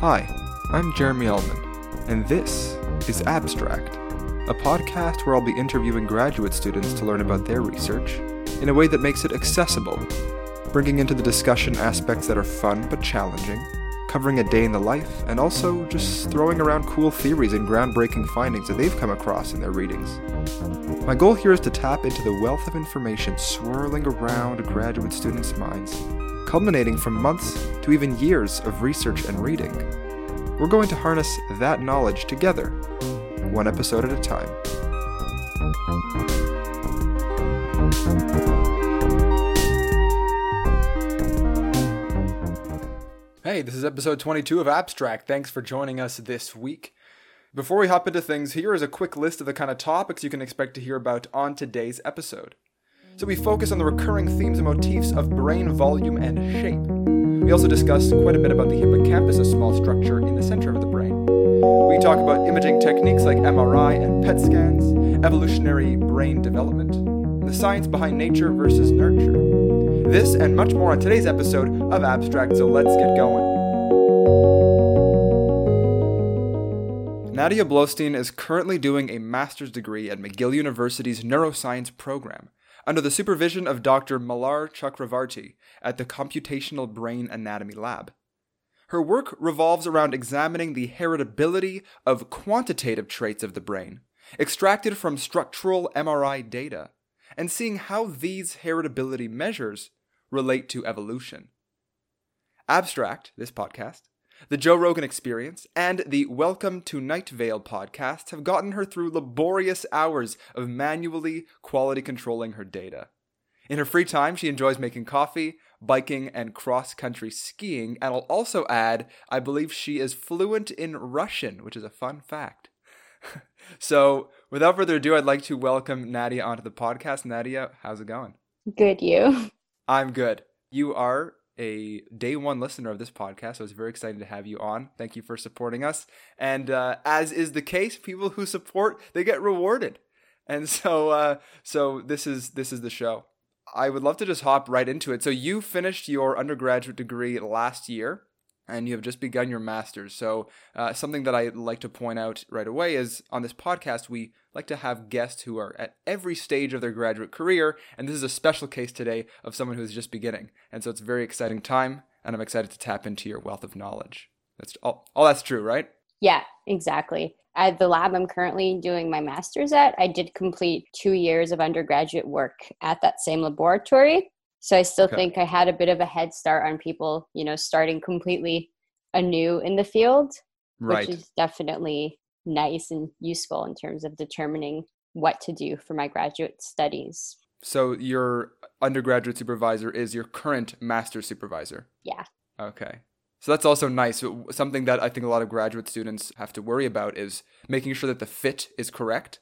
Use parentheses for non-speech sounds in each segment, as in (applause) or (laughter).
Hi, I'm Jeremy Ullman, and this is Abstract, a podcast where I'll be interviewing graduate students to learn about their research in a way that makes it accessible, bringing into the discussion aspects that are fun but challenging, covering a day in the life, and also just throwing around cool theories and groundbreaking findings that they've come across in their readings. My goal here is to tap into the wealth of information swirling around graduate students' minds, culminating from months to even years of research and reading. We're going to harness that knowledge together, one episode at a time. Hey, this is episode 22 of Abstract. Thanks for joining us this week. Before we hop into things, here is a quick list of the kind of topics you can expect to hear about on today's episode. So, we focus on the recurring themes and motifs of brain volume and shape. We also discuss quite a bit about the hippocampus, a small structure in the center of the brain. We talk about imaging techniques like MRI and PET scans, evolutionary brain development, the science behind nature versus nurture. This and much more on today's episode of Abstract, so let's get going. Nadia Blostein is currently doing a master's degree at McGill University's neuroscience program under the supervision of Dr. Mallar Chakravarty at the Computational Brain Anatomy Lab. Her work revolves around examining the heritability of quantitative traits of the brain, extracted from structural MRI data, and seeing how these heritability measures relate to evolution. Abstract, this podcast, the Joe Rogan Experience, and the Welcome to Night Vale podcast have gotten her through laborious hours of manually quality controlling her data. In her free time, she enjoys making coffee, biking, and cross country skiing, and I'll also add, I believe she is fluent in Russian, which is a fun fact. (laughs) so, without further ado, I'd like to welcome Nadia onto the podcast. Nadia, how's it going? Good, you. I'm good. You are a day one listener of this podcast, so it's very excited to have you on. Thank you for supporting us. And uh, as is the case, people who support they get rewarded. And (laughs) so, uh, so this is this is the show. I would love to just hop right into it. So you finished your undergraduate degree last year and you have just begun your master's. So, uh, something that I like to point out right away is on this podcast, we like to have guests who are at every stage of their graduate career. And this is a special case today of someone who's just beginning. And so, it's a very exciting time, and I'm excited to tap into your wealth of knowledge. That's all, all that's true, right? Yeah, exactly. At the lab I'm currently doing my master's at, I did complete two years of undergraduate work at that same laboratory. So I still okay. think I had a bit of a head start on people, you know, starting completely anew in the field, right. which is definitely nice and useful in terms of determining what to do for my graduate studies. So your undergraduate supervisor is your current master supervisor? Yeah. Okay. So that's also nice. Something that I think a lot of graduate students have to worry about is making sure that the fit is correct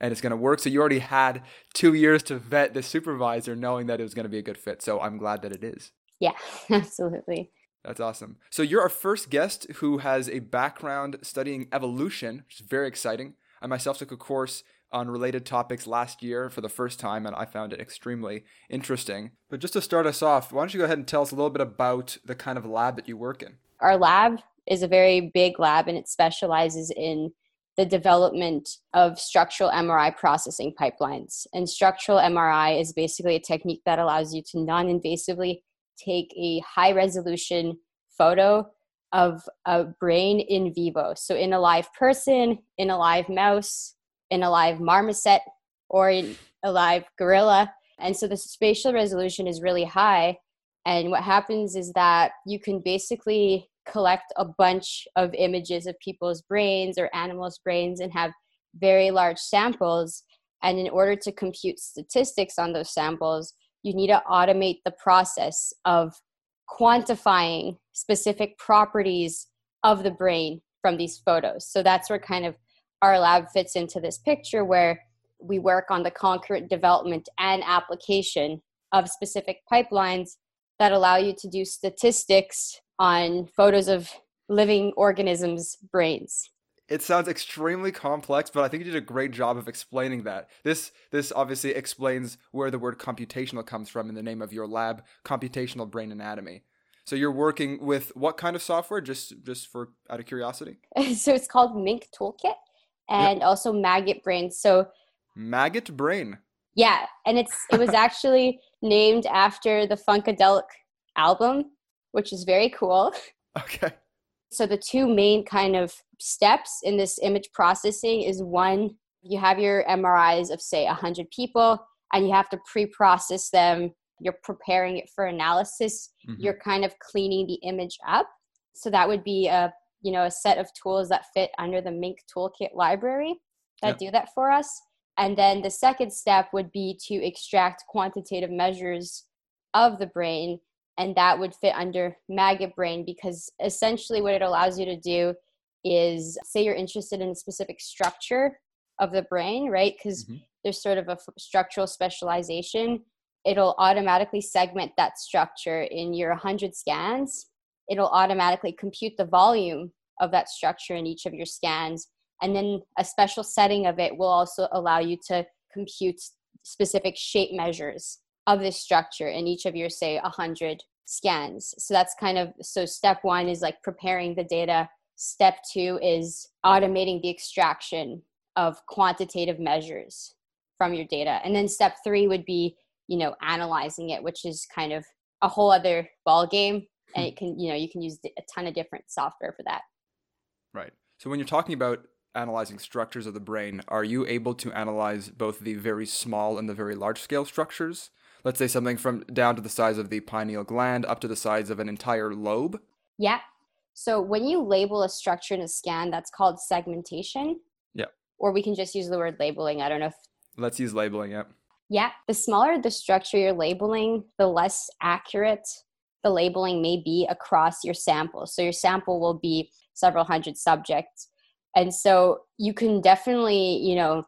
and it's going to work. So you already had two years to vet the supervisor, knowing that it was going to be a good fit. So I'm glad that it is. Yeah, (laughs) absolutely. That's awesome. So you're our first guest who has a background studying evolution, which is very exciting. I myself took a course on related topics last year for the first time, and I found it extremely interesting. But just to start us off, why don't you go ahead and tell us a little bit about the kind of lab that you work in? Our lab is a very big lab, and it specializes in the development of structural MRI processing pipelines. And structural MRI is basically a technique that allows you to non invasively take a high resolution photo of a brain in vivo. So, in a live person, in a live mouse, in a live marmoset, or in a live gorilla. And so the spatial resolution is really high. And what happens is that you can basically collect a bunch of images of people's brains or animals' brains and have very large samples. And in order to compute statistics on those samples, you need to automate the process of quantifying specific properties of the brain from these photos. So that's where kind of our lab fits into this picture where we work on the concurrent development and application of specific pipelines that allow you to do statistics on photos of living organisms' brains. It sounds extremely complex, but I think you did a great job of explaining that. This this obviously explains where the word computational comes from in the name of your lab, computational brain anatomy. So you're working with what kind of software? Just just for out of curiosity. (laughs) so it's called MINC Toolkit, and yep. also MAGeT Brain. So MAGeT Brain. Yeah, and it's it was (laughs) actually named after the Funkadelic album, which is very cool. Okay. So the two main kind of steps in this image processing is one, you have your MRIs of say 100 people and you have to pre-process them. You're preparing it for analysis. Mm-hmm. You're kind of cleaning the image up. So that would be a you know a set of tools that fit under the MINC Toolkit library that yep. do that for us. And then the second step would be to extract quantitative measures of the brain, and that would fit under MAGeT Brain because essentially what it allows you to do is say you're interested in a specific structure of the brain, right? Because mm-hmm. there's sort of a f- structural specialization. It'll automatically segment that structure in your 100 scans. It'll automatically compute the volume of that structure in each of your scans and then a special setting of it will also allow you to compute specific shape measures of this structure in each of your, say, 100 scans. So that's kind of so step one is like preparing the data. Step two is automating the extraction of quantitative measures from your data. And then step three would be, you know, analyzing it, which is kind of a whole other ball game. And hmm. it can, you know, you can use a ton of different software for that. Right. So when you're talking about analyzing structures of the brain, are you able to analyze both the very small and the very large scale structures? Let's say something from down to the size of the pineal gland up to the size of an entire lobe? Yeah. So when you label a structure in a scan, that's called segmentation. Yeah. Or we can just use the word labeling. I don't know if. Let's use labeling, yeah. Yeah. The smaller the structure you're labeling, the less accurate the labeling may be across your sample. So your sample will be several hundred subjects and so you can definitely you know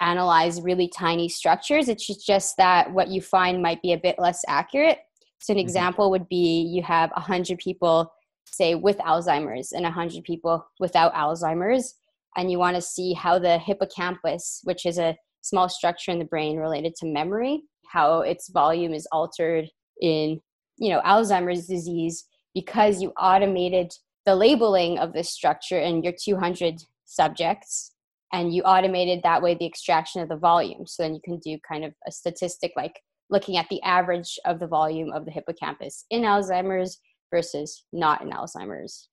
analyze really tiny structures. It's just that what you find might be a bit less accurate. So an mm-hmm. example would be you have 100 people say with alzheimer's and 100 people without alzheimer's and you want to see how the hippocampus which is a small structure in the brain related to memory how its volume is altered in you know alzheimer's disease because you automated the labeling of this structure in your 200 subjects and you automated that way the extraction of the volume. So then you can do kind of a statistic like looking at the average of the volume of the hippocampus in alzheimer's versus not in alzheimer's.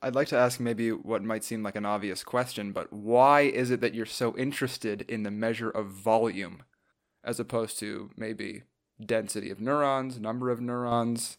I'd like to ask maybe what might seem like an obvious question but why is it that you're so interested in the measure of volume as opposed to maybe density of neurons number of neurons?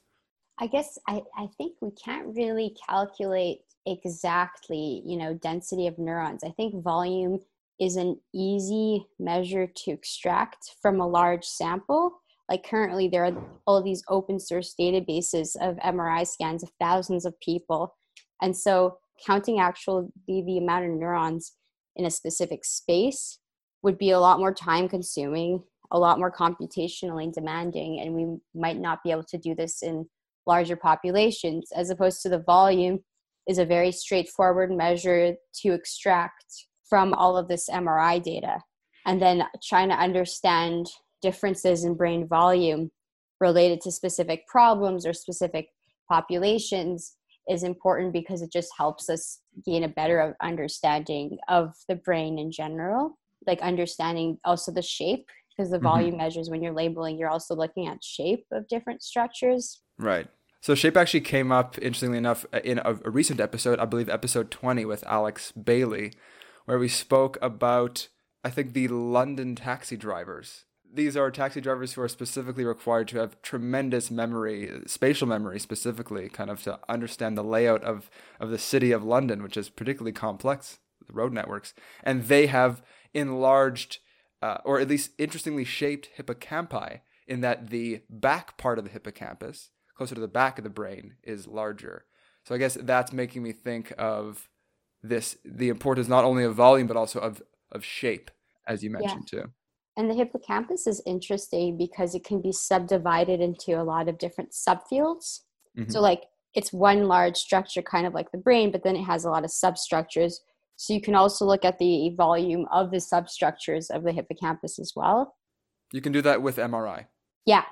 I guess I, I think we can't really calculate exactly, you know, density of neurons. I think volume is an easy measure to extract from a large sample. Like currently, there are all these open source databases of MRI scans of thousands of people. And so, counting actually the amount of neurons in a specific space would be a lot more time consuming, a lot more computationally demanding, and we might not be able to do this in larger populations, as opposed to the volume is a very straightforward measure to extract from all of this MRI data. And then trying to understand differences in brain volume related to specific problems or specific populations is important because it just helps us gain a better understanding of the brain in general like understanding also the shape because the mm-hmm. volume measures when you're labeling you're also looking at shape of different structures right so shape actually came up interestingly enough in a, a recent episode i believe episode 20 with alex bailey where we spoke about i think the london taxi drivers these are taxi drivers who are specifically required to have tremendous memory, spatial memory specifically, kind of to understand the layout of, of the city of London, which is particularly complex, the road networks. And they have enlarged uh, or at least interestingly shaped hippocampi in that the back part of the hippocampus, closer to the back of the brain, is larger. So I guess that's making me think of this the importance not only of volume but also of of shape, as you mentioned yeah. too. And the hippocampus is interesting because it can be subdivided into a lot of different subfields. Mm-hmm. So like it's one large structure kind of like the brain, but then it has a lot of substructures so you can also look at the volume of the substructures of the hippocampus as well. You can do that with MRI. Yeah.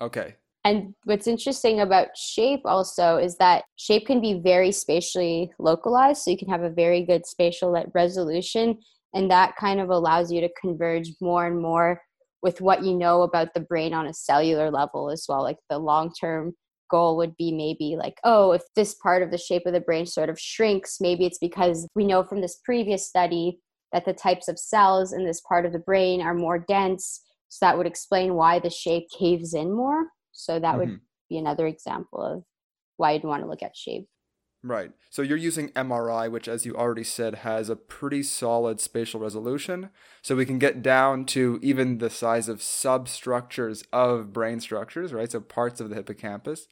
Okay. And what's interesting about shape also is that shape can be very spatially localized. So you can have a very good spatial resolution. And that kind of allows you to converge more and more with what you know about the brain on a cellular level as well. Like the long term goal would be maybe like, oh, if this part of the shape of the brain sort of shrinks, maybe it's because we know from this previous study that the types of cells in this part of the brain are more dense. So that would explain why the shape caves in more. So that mm-hmm. would be another example of why you'd want to look at shape. Right. So you're using MRI, which, as you already said, has a pretty solid spatial resolution. So we can get down to even the size of substructures of brain structures, right? So parts of the hippocampus.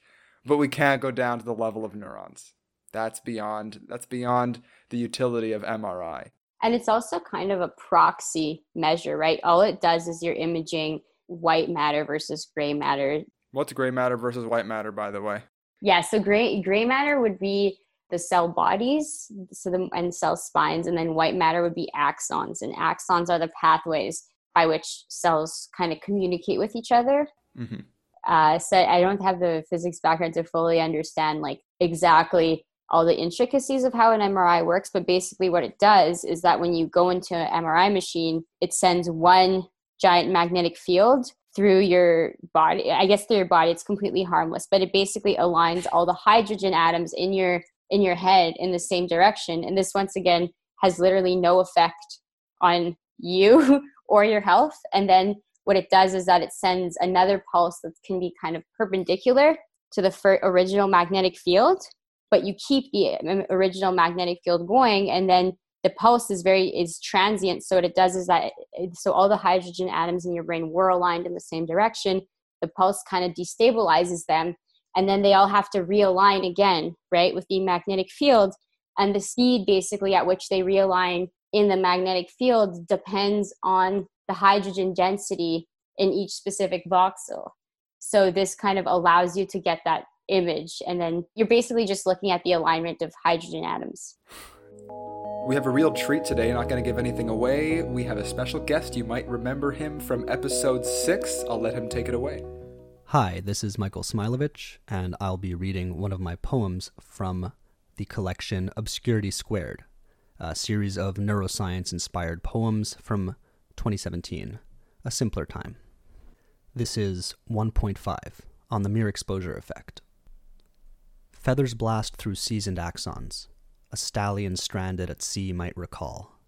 But we can't go down to the level of neurons. That's beyond that's beyond the utility of MRI. And it's also kind of a proxy measure, right? All it does is you're imaging white matter versus gray matter. What's gray matter versus white matter, by the way? Yeah, so gray gray matter would be the cell bodies, so the and cell spines, and then white matter would be axons, and axons are the pathways by which cells kind of communicate with each other. Mm-hmm. Uh, so I don't have the physics background to fully understand like exactly all the intricacies of how an MRI works, but basically what it does is that when you go into an MRI machine, it sends one giant magnetic field through your body. I guess through your body, it's completely harmless, but it basically aligns all the hydrogen atoms in your in your head in the same direction. And this once again has literally no effect on you (laughs) or your health. And then what it does is that it sends another pulse that can be kind of perpendicular to the fir- original magnetic field but you keep the um, original magnetic field going and then the pulse is very is transient. So what it does is that it, so all the hydrogen atoms in your brain were aligned in the same direction. The pulse kind of destabilizes them and then they all have to realign again right with the magnetic field. And the speed basically at which they realign in the magnetic field depends on the hydrogen density in each specific voxel. So this kind of allows you to get that image and then you're basically just looking at the alignment of hydrogen atoms we have a real treat today not going to give anything away. We have a special guest. You might remember him from episode 6 i'll let him take it away. Hi this is michael smilovich and i'll be reading one of my poems from the collection obscurity squared a series of neuroscience inspired poems from 2017 a simpler time. This is 1.5 on the mere exposure effect. Feathers blast through seasoned axons, a stallion stranded at sea might recall.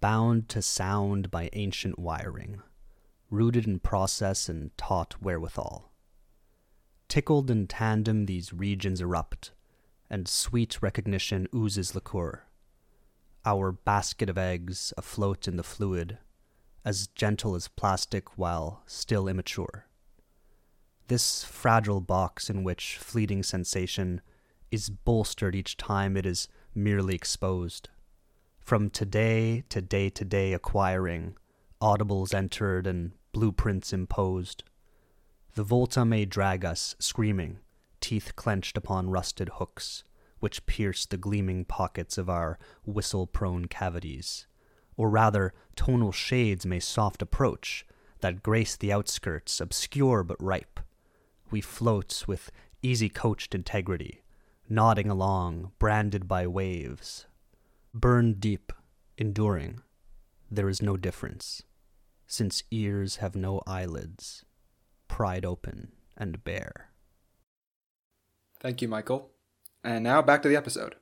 Bound to sound by ancient wiring, rooted in process and taught wherewithal. Tickled in tandem, these regions erupt, and sweet recognition oozes liqueur. Our basket of eggs afloat in the fluid, as gentle as plastic while still immature. This fragile box in which fleeting sensation is bolstered each time it is merely exposed. From today to day to day acquiring, audibles entered and blueprints imposed. The Volta may drag us, screaming, teeth clenched upon rusted hooks, which pierce the gleaming pockets of our whistle prone cavities. Or rather, tonal shades may soft approach, that grace the outskirts, obscure but ripe, we float with easy coached integrity, nodding along, branded by waves. Burned deep, enduring, there is no difference, since ears have no eyelids, pried open and bare. Thank you, Michael. And now back to the episode.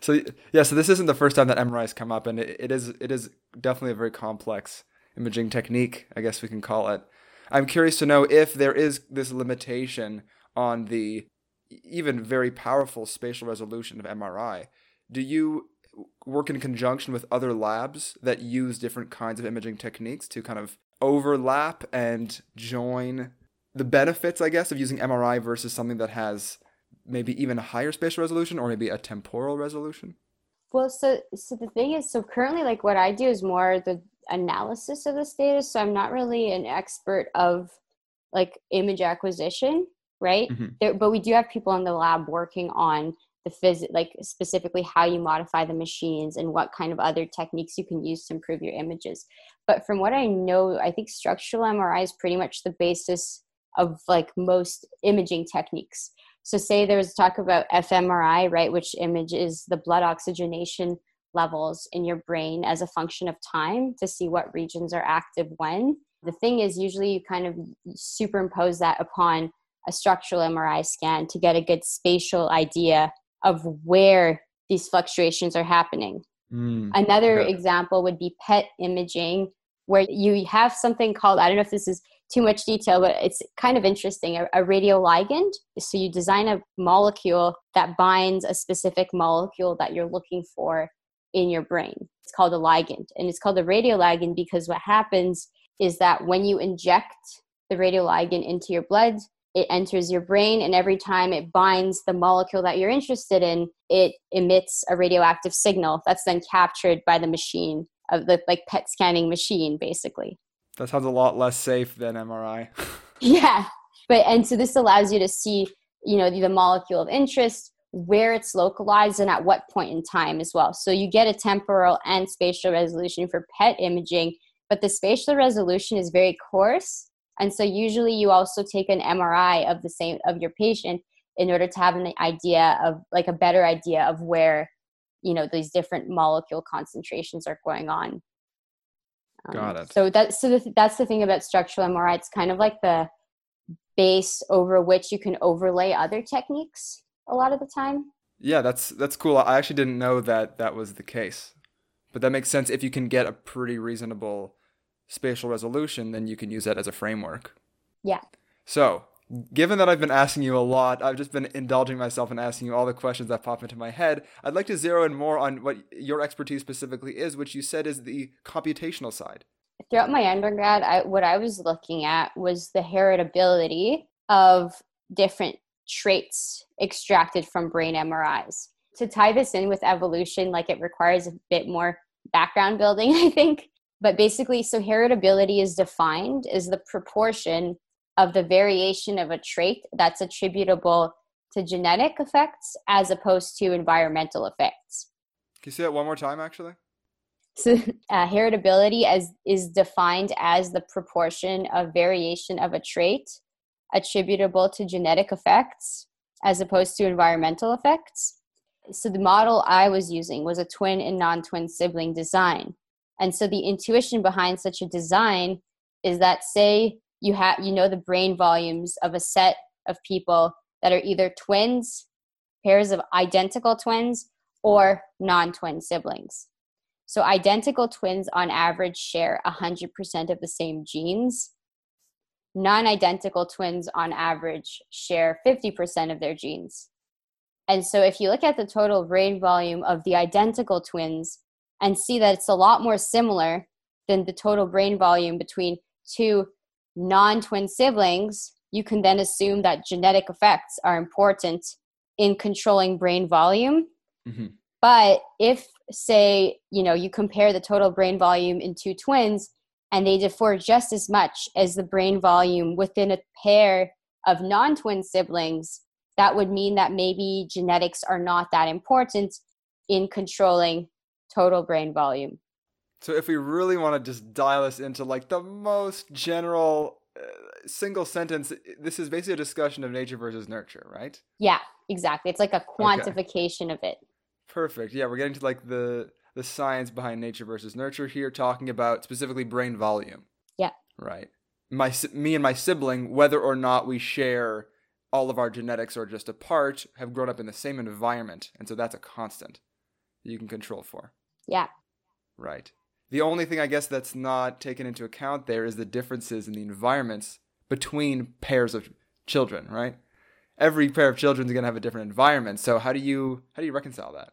So yeah, so this isn't the first time that MRI has come up, and it, it is it is definitely a very complex imaging technique, I guess we can call it. I'm curious to know if there is this limitation on the even very powerful spatial resolution of MRI. Do you work in conjunction with other labs that use different kinds of imaging techniques to kind of overlap and join the benefits, I guess, of using MRI versus something that has maybe even a higher spatial resolution or maybe a temporal resolution? Well, so so the thing is, so currently, like what I do is more the analysis of this data so i'm not really an expert of like image acquisition right mm-hmm. there, but we do have people in the lab working on the phys like specifically how you modify the machines and what kind of other techniques you can use to improve your images but from what i know i think structural mri is pretty much the basis of like most imaging techniques. So say there was talk about fMRI, right, which image is the blood oxygenation levels in your brain as a function of time to see what regions are active when. The thing is, usually you kind of superimpose that upon a structural MRI scan to get a good spatial idea of where these fluctuations are happening. Mm, Another okay. example would be PET imaging, where you have something called, I don't know if this is too much detail, but it's kind of interesting a, a radioligand. So you design a molecule that binds a specific molecule that you're looking for in your brain. It's called a ligand. And it's called a radioligand because what happens is that when you inject the radioligand into your blood, it enters your brain, and every time it binds the molecule that you're interested in, it emits a radioactive signal that's then captured by the machine of the like PET scanning machine, basically. That sounds a lot less safe than MRI. (laughs) yeah, but and so this allows you to see, you know, the, the molecule of interest, where it's localized and at what point in time as well. So you get a temporal and spatial resolution for PET imaging, but the spatial resolution is very coarse. And so usually you also take an MRI of the same of your patient in order to have an idea of like a better idea of where you know these different molecule concentrations are going on. Um, Got it. So that so the, that's the thing about structural MRI. It's kind of like the base over which you can overlay other techniques a lot of the time. Yeah, that's that's cool. I actually didn't know that that was the case. But that makes sense if you can get a pretty reasonable spatial resolution, then you can use that as a framework. Yeah. So, given that I've been asking you a lot, I've just been indulging myself and asking you all the questions that pop into my head. I'd like to zero in more on what your expertise specifically is, which you said is the computational side. Throughout my undergrad, I, what I was looking at was the heritability of different traits extracted from brain MRIs. To tie this in with evolution, like it requires a bit more background building, (laughs) I think. But basically, so heritability is defined as the proportion of the variation of a trait that's attributable to genetic effects as opposed to environmental effects. Can you say that one more time, actually? So, (laughs) uh, heritability as is defined as the proportion of variation of a trait attributable to genetic effects as opposed to environmental effects. So the model I was using was a twin and non-twin sibling design. And so the intuition behind such a design is that say you have you know the brain volumes of a set of people that are either twins, pairs of identical twins, or non-twin siblings. So identical twins on average share 100% of the same genes non identical twins on average share 50% of their genes. And so, if you look at the total brain volume of the identical twins and see that it's a lot more similar than the total brain volume between two non twin siblings, you can then assume that genetic effects are important in controlling brain volume. Mm-hmm. But if, say, you know, you compare the total brain volume in two twins and they differ just as much as the brain volume within a pair of non twin siblings, that would mean that maybe genetics are not that important in controlling total brain volume. So, if we really want to just dial this into like the most general uh, single sentence, this is basically a discussion of nature versus nurture, right? Yeah, exactly. It's like a quantification okay. of it. Perfect. Yeah, we're getting to like the the science behind nature versus nurture here, talking about specifically brain volume. Yeah. Right. My me and my sibling, whether or not we share all of our genetics or just a part, have grown up in the same environment, and so that's a constant that you can control for. Yeah. Right. The only thing I guess that's not taken into account there is the differences in the environments between pairs of children, right? Every pair of children is going to have a different environment. So how do you how do you reconcile that?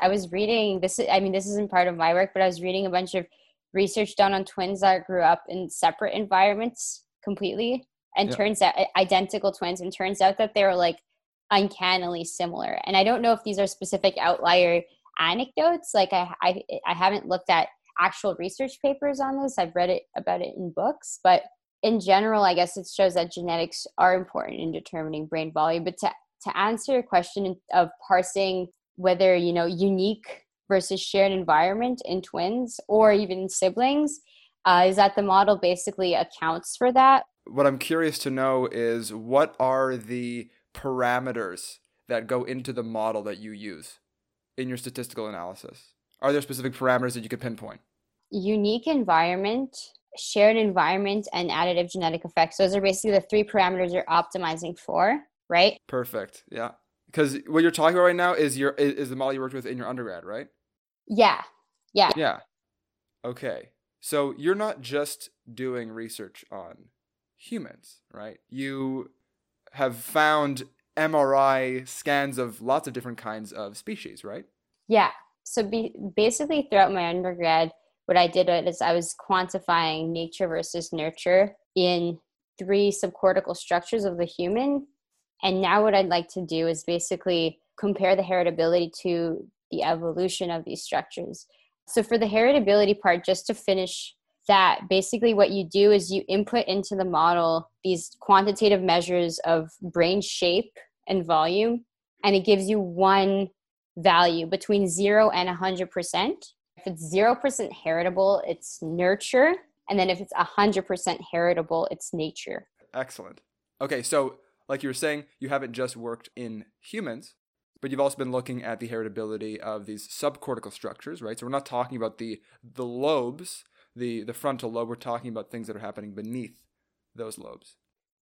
I was reading this. I mean, this isn't part of my work, but I was reading a bunch of research done on twins that grew up in separate environments completely, and yeah. turns out identical twins, and turns out that they were like uncannily similar. And I don't know if these are specific outlier anecdotes. Like I, I, I haven't looked at actual research papers on this. I've read it about it in books, but in general, I guess it shows that genetics are important in determining brain volume. But to to answer your question of parsing whether you know unique versus shared environment in twins or even siblings uh, is that the model basically accounts for that what I'm curious to know is what are the parameters that go into the model that you use in your statistical analysis? Are there specific parameters that you could pinpoint? Unique environment, shared environment, and additive genetic effects. Those are basically the three parameters you're optimizing for, right? Perfect. Yeah. Because what you're talking about right now is your is the model you worked with in your undergrad, right? Yeah. Yeah. Yeah. Okay. So you're not just doing research on humans, right? You have found MRI scans of lots of different kinds of species, right? Yeah. So be, basically, throughout my undergrad, what I did is I was quantifying nature versus nurture in three subcortical structures of the human. And now, what I'd like to do is basically compare the heritability to the evolution of these structures. So, for the heritability part, just to finish that, basically what you do is you input into the model these quantitative measures of brain shape and volume, and it gives you one value between zero and 100%. If it's 0% heritable, it's nurture. And then if it's 100% heritable, it's nature. Excellent. Okay, so like you were saying, you haven't just worked in humans, but you've also been looking at the heritability of these subcortical structures, right? So we're not talking about the the lobes, the the frontal lobe. We're talking about things that are happening beneath those lobes.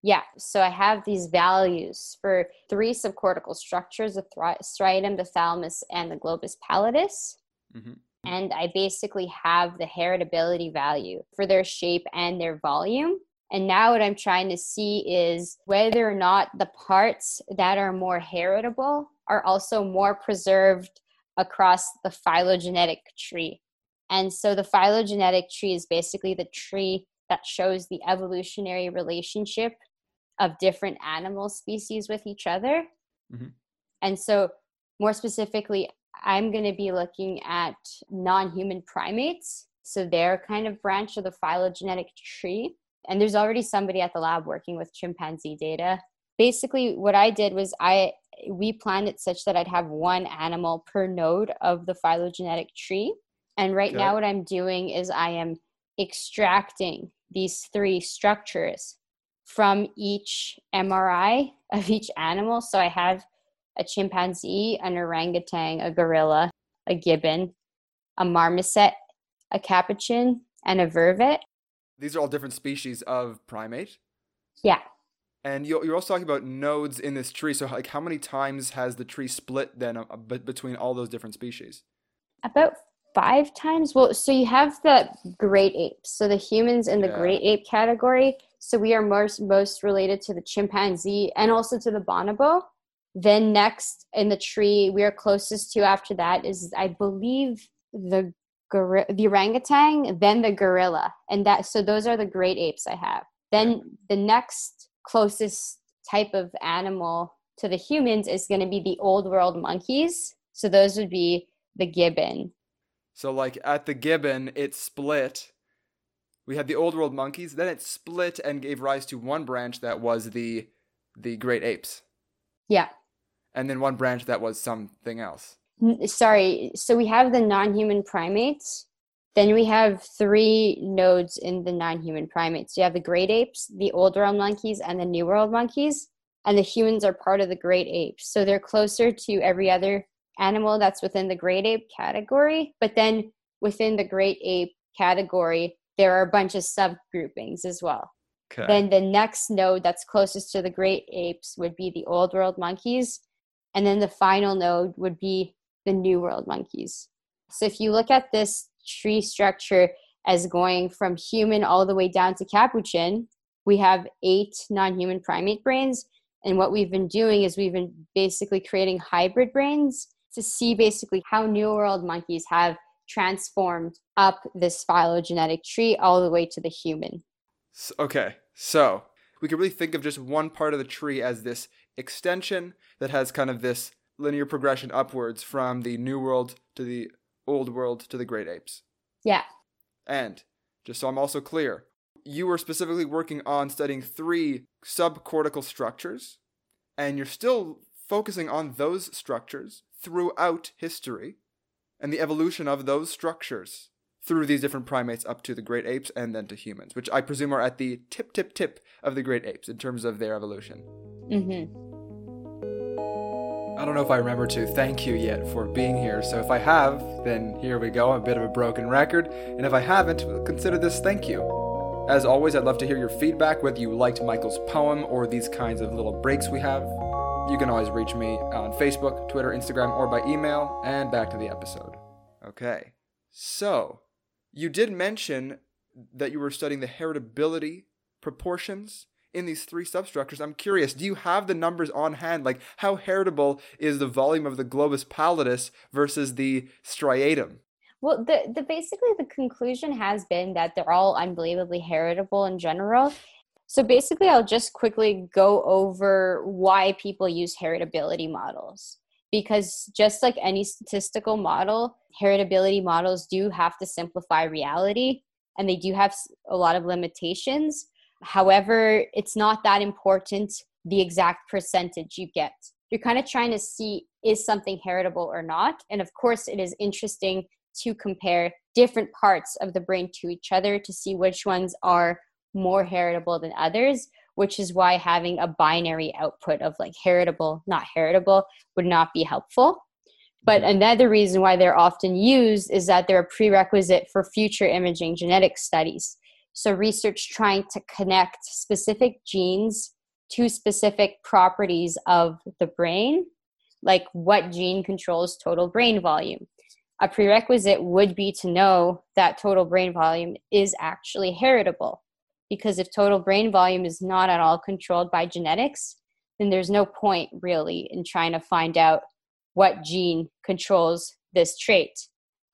Yeah, so I have these values for three subcortical structures the striatum, the thalamus, and the globus pallidus. Mm-hmm. And I basically have the heritability value for their shape and their volume. And now what I'm trying to see is whether or not the parts that are more heritable are also more preserved across the phylogenetic tree. And so the phylogenetic tree is basically the tree that shows the evolutionary relationship of different animal species with each other. Mm-hmm. And so, more specifically, I'm going to be looking at non human primates. So, they're kind of branch of the phylogenetic tree. And there's already somebody at the lab working with chimpanzee data. Basically, what I did was I we planned it such that I'd have one animal per node of the phylogenetic tree. And right okay. now, what I'm doing is I am extracting these three structures from each MRI of each animal. So I have a chimpanzee, an orangutan, a gorilla, a gibbon, a marmoset, a capuchin, and a vervet. These are all different species of primate. Yeah. And you're also talking about nodes in this tree. So, like, how many times has the tree split then uh, between all those different species? About five times. Well, so you have the great apes. So the humans in the yeah. great ape category. So we are most most related to the chimpanzee and also to the bonobo. Then next in the tree, we are closest to after that is I believe the gor- the orangutan, then the gorilla, and that. So those are the great apes I have. Then the next closest type of animal to the humans is going to be the old world monkeys. So those would be the gibbon, so like at the Gibbon, it split. We had the old world monkeys, then it split and gave rise to one branch that was the the great apes. Yeah. And then one branch that was something else. Sorry, so we have the non-human primates. Then we have three nodes in the non-human primates. You have the great apes, the old world monkeys, and the new world monkeys. And the humans are part of the great apes. So they're closer to every other animal that's within the great ape category. But then within the great ape category, there are a bunch of subgroupings as well. Okay. Then the next node that's closest to the great apes would be the old world monkeys. And then the final node would be the new world monkeys. So if you look at this tree structure as going from human all the way down to capuchin, we have eight non human primate brains. And what we've been doing is we've been basically creating hybrid brains to see basically how New World monkeys have transformed up this phylogenetic tree all the way to the human. Okay, so we can really think of just one part of the tree as this extension that has kind of this linear progression upwards from the New World to the Old World to the Great Apes. Yeah. And just so I'm also clear, you were specifically working on studying three subcortical structures, and you're still focusing on those structures throughout history and the evolution of those structures through these different primates up to the great apes and then to humans, which I presume are at the tip, tip, tip of the great apes in terms of their evolution. Mm-hmm. I don't know if I remember to thank you yet for being here, so if I have, then here we go, a bit of a broken record, and if I haven't, consider this thank you. As always, I'd love to hear your feedback, whether you liked Michael's poem or these kinds of little breaks we have. You can always reach me on Facebook, Twitter, Instagram, or by email, and back to the episode. Okay, so you did mention that you were studying the heritability proportions in these three substructures. I'm curious, do you have the numbers on hand? Like, how heritable is the volume of the globus pallidus versus the striatum? Well, the, the basically the conclusion has been that they're all unbelievably heritable in general. So basically, I'll just quickly go over why people use heritability models. Because just like any statistical model, heritability models do have to simplify reality and they do have a lot of limitations. However, it's not that important the exact percentage you get. You're kind of trying to see is something heritable or not. And of course, it is interesting to compare different parts of the brain to each other to see which ones are more heritable than others, which is why having a binary output of like heritable, not heritable would not be helpful. But another reason why they're often used is that they're a prerequisite for future imaging genetic studies. So, research trying to connect specific genes to specific properties of the brain, like what gene controls total brain volume. A prerequisite would be to know that total brain volume is actually heritable because if total brain volume is not at all controlled by genetics, then there's no point really in trying to find out what gene controls this trait.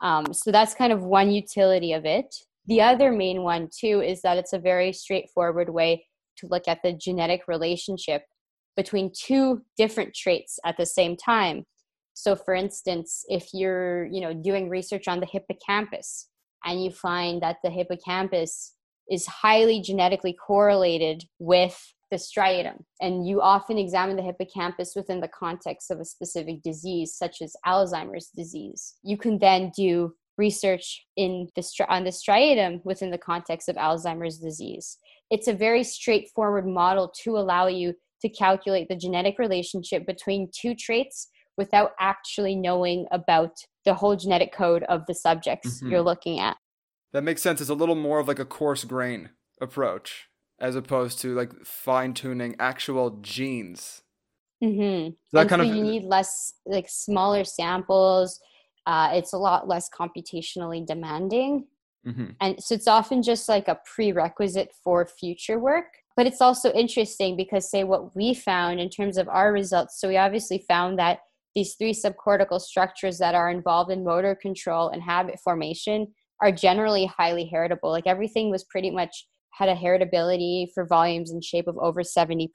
Um, so that's kind of one utility of it. The other main one, too, is that it's a very straightforward way to look at the genetic relationship between two different traits at the same time. So, for instance, if you're, you know, doing research on the hippocampus and you find that the hippocampus is highly genetically correlated with the striatum. And you often examine the hippocampus within the context of a specific disease, such as Alzheimer's disease. You can then do research in the on the striatum within the context of Alzheimer's disease. It's a very straightforward model to allow you to calculate the genetic relationship between two traits without actually knowing about the whole genetic code of the subjects mm-hmm. you're looking at. That makes sense. It's a little more of like a coarse grain approach as opposed to like fine tuning actual genes. Mm-hmm. So that kind so of you need less like smaller samples. Uh, it's a lot less computationally demanding. Mm-hmm. And so it's often just like a prerequisite for future work. But it's also interesting because, say, what we found in terms of our results. So, we obviously found that these three subcortical structures that are involved in motor control and habit formation are generally highly heritable. Like everything was pretty much had a heritability for volumes in shape of over 70%.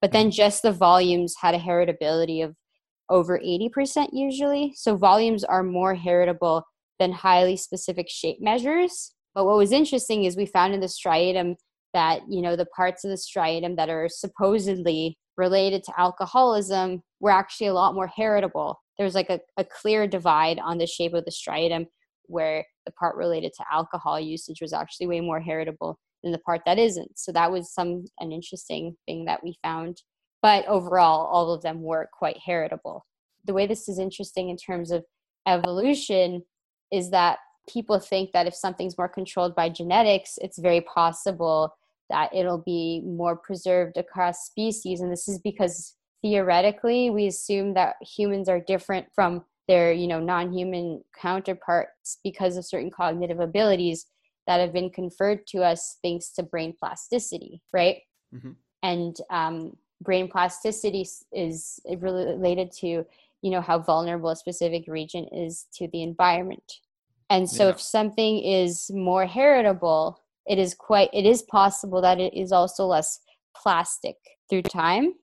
But then mm-hmm. just the volumes had a heritability of over 80% usually. So volumes are more heritable than highly specific shape measures. But what was interesting is we found in the striatum that, you know, the parts of the striatum that are supposedly related to alcoholism were actually a lot more heritable. There's like a, a clear divide on the shape of the striatum where the part related to alcohol usage was actually way more heritable than the part that isn't. So that was some an interesting thing that we found. But overall, all of them were quite heritable. The way this is interesting in terms of evolution is that people think that if something's more controlled by genetics, it's very possible that it'll be more preserved across species. And this is because theoretically, we assume that humans are different from their you know non-human counterparts because of certain cognitive abilities that have been conferred to us thanks to brain plasticity right mm-hmm. and um, brain plasticity is related to you know how vulnerable a specific region is to the environment and so yeah. if something is more heritable it is quite it is possible that it is also less plastic through time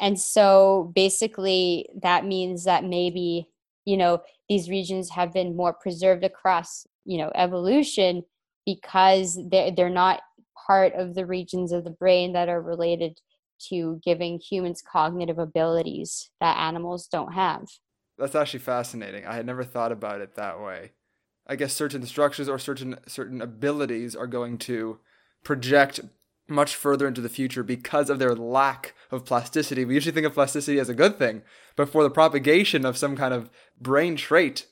and so basically that means that maybe you know these regions have been more preserved across you know evolution because they're, they're not part of the regions of the brain that are related to giving humans cognitive abilities that animals don't have. That's actually fascinating. I had never thought about it that way. I guess certain structures or certain certain abilities are going to project much further into the future because of their lack of plasticity. We usually think of plasticity as a good thing, but for the propagation of some kind of brain trait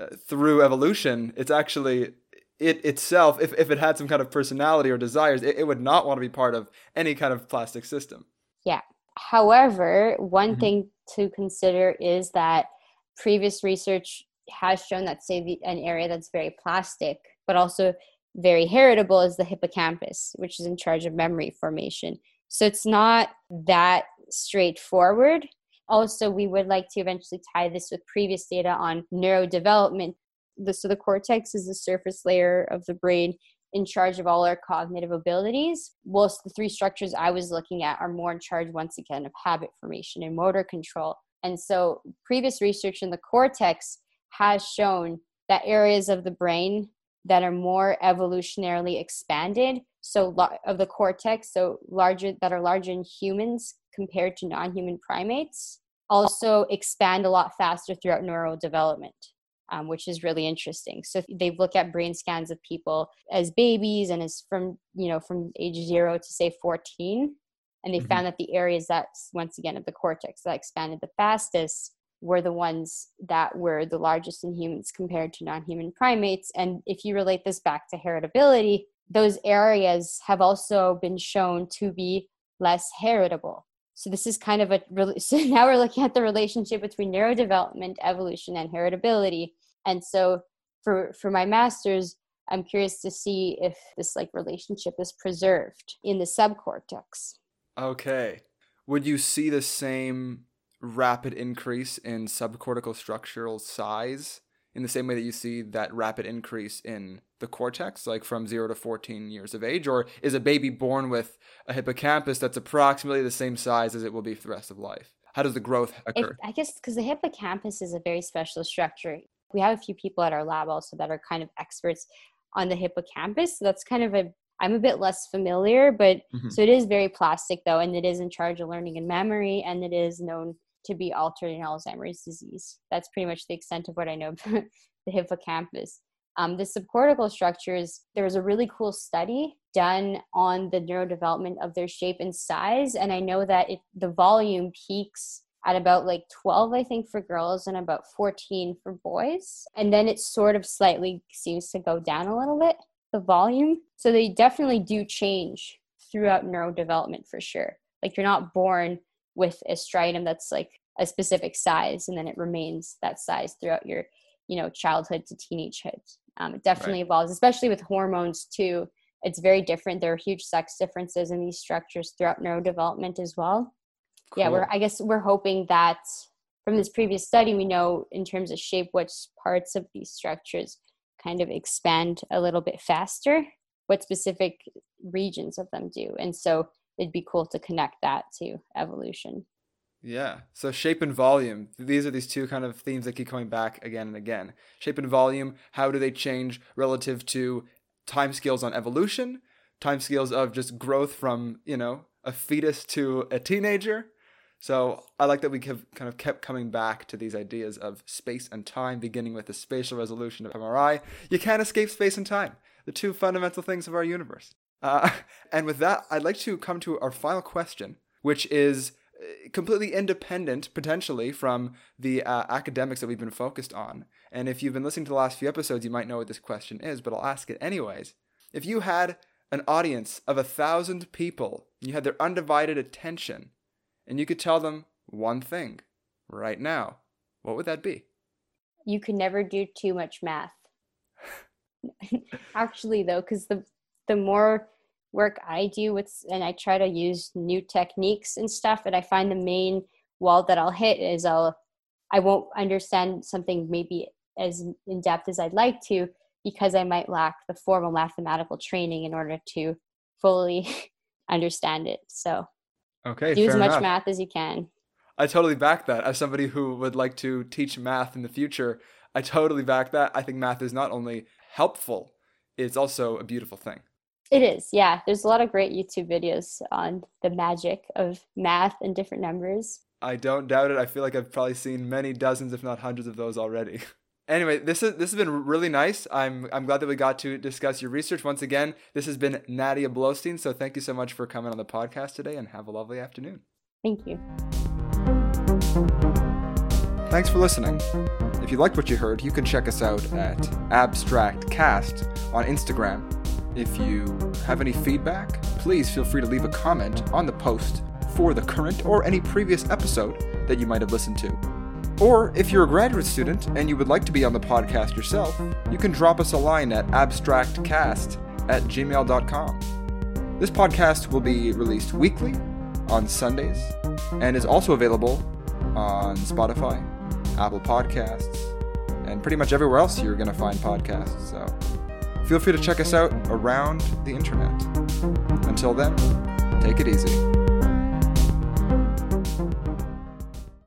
uh, through evolution, it's actually it itself, if, if it had some kind of personality or desires, it, it would not want to be part of any kind of plastic system. Yeah. However, one mm-hmm. thing to consider is that previous research has shown that, say, the, an area that's very plastic, but also very heritable is the hippocampus, which is in charge of memory formation. So it's not that straightforward. Also, we would like to eventually tie this with previous data on neurodevelopment. So the cortex is the surface layer of the brain in charge of all our cognitive abilities. Whilst the three structures I was looking at are more in charge, once again, of habit formation and motor control. And so, previous research in the cortex has shown that areas of the brain that are more evolutionarily expanded so lot of the cortex so larger that are larger in humans compared to non-human primates also expand a lot faster throughout neurodevelopment um, which is really interesting so they look at brain scans of people as babies and as from you know from age zero to say 14 and they mm-hmm. found that the areas that once again of the cortex that expanded the fastest were the ones that were the largest in humans compared to non-human primates. And if you relate this back to heritability those areas have also been shown to be less heritable. So this is kind of a (laughs) so now we're looking at the relationship between neurodevelopment evolution and heritability. And so for for my masters i'm curious to see if this like relationship is preserved in the subcortex. Okay. Would you see the same rapid increase in subcortical structural size in the same way that you see that rapid increase in the cortex, like from 0 to 14 years of age? Or is a baby born with a hippocampus that's approximately the same size as it will be for the rest of life? How does the growth occur? I guess because the hippocampus is a very special structure. We have a few people at our lab also that are kind of experts on the hippocampus. So that's kind of a I'm a bit less familiar, but mm-hmm. so it is very plastic though, and it is in charge of learning and memory, and it is known to be altered in Alzheimer's disease. That's pretty much the extent of what I know (laughs) about the hippocampus. Um, the subcortical structures, there was a really cool study done on the neurodevelopment of their shape and size. And I know that it, the volume peaks at about like 12, I think, for girls and about 14 for boys. And then it sort of slightly seems to go down a little bit, the volume. So they definitely do change throughout neurodevelopment for sure. Like you're not born with a striatum that's like a specific size and then it remains that size throughout your you know childhood to teenagehood. Um, it definitely right. evolves especially with hormones too. It's very different. There are huge sex differences in these structures throughout neurodevelopment as well. Cool. yeah we're i guess we're hoping that from this previous study we know in terms of shape which parts of these structures kind of expand a little bit faster what specific regions of them do. And so it'd be cool to connect that to evolution. Yeah. So shape and volume. These are these two kind of themes that keep coming back again and again. Shape and volume, how do they change relative to time scales on evolution, time scales of just growth from, you know, a fetus to a teenager? So I like that we have kind of kept coming back to these ideas of space and time, beginning with the spatial resolution of MRI. You can't escape space and time, the two fundamental things of our universe. Uh, (laughs) and with that, I'd like to come to our final question, which is uh, completely independent, potentially, from the uh, academics that we've been focused on. And if you've been listening to the last few episodes, you might know what this question is, but I'll ask it anyways. If you had an audience of a thousand people, you had their undivided attention, and you could tell them one thing right now, what would that be? You can never do too much math. (laughs) Actually, though, because the the more work I do with, and I try to use new techniques and stuff, and I find the main wall that I'll hit is I'll, I won't understand something maybe as in depth as I'd like to because I might lack the formal mathematical training in order to fully (laughs) understand it. So, okay, do as much enough. math as you can. I totally back that. As somebody who would like to teach math in the future, I totally back that. I think math is not only helpful, it's also a beautiful thing. It is, yeah. There's a lot of great YouTube videos on the magic of math and different numbers. I don't doubt it. I feel like I've probably seen many dozens, if not hundreds, of those already. (laughs) Anyway, this is this has been really nice. I'm I'm glad that we got to discuss your research once again. This has been Nadia Blostein, so thank you so much for coming on the podcast today, and have a lovely afternoon. Thank you. Thanks for listening. If you liked what you heard, you can check us out at Abstract Cast on Instagram. If you have any feedback, please feel free to leave a comment on the post for the current or any previous episode that you might have listened to. Or if you're a graduate student and you would like to be on the podcast yourself, you can drop us a line at abstractcast at gmail.com. This podcast will be released weekly on Sundays and is also available on Spotify, Apple Podcasts, and pretty much everywhere else you're going to find podcasts. So feel free to check us out around the internet. Until then, take it easy.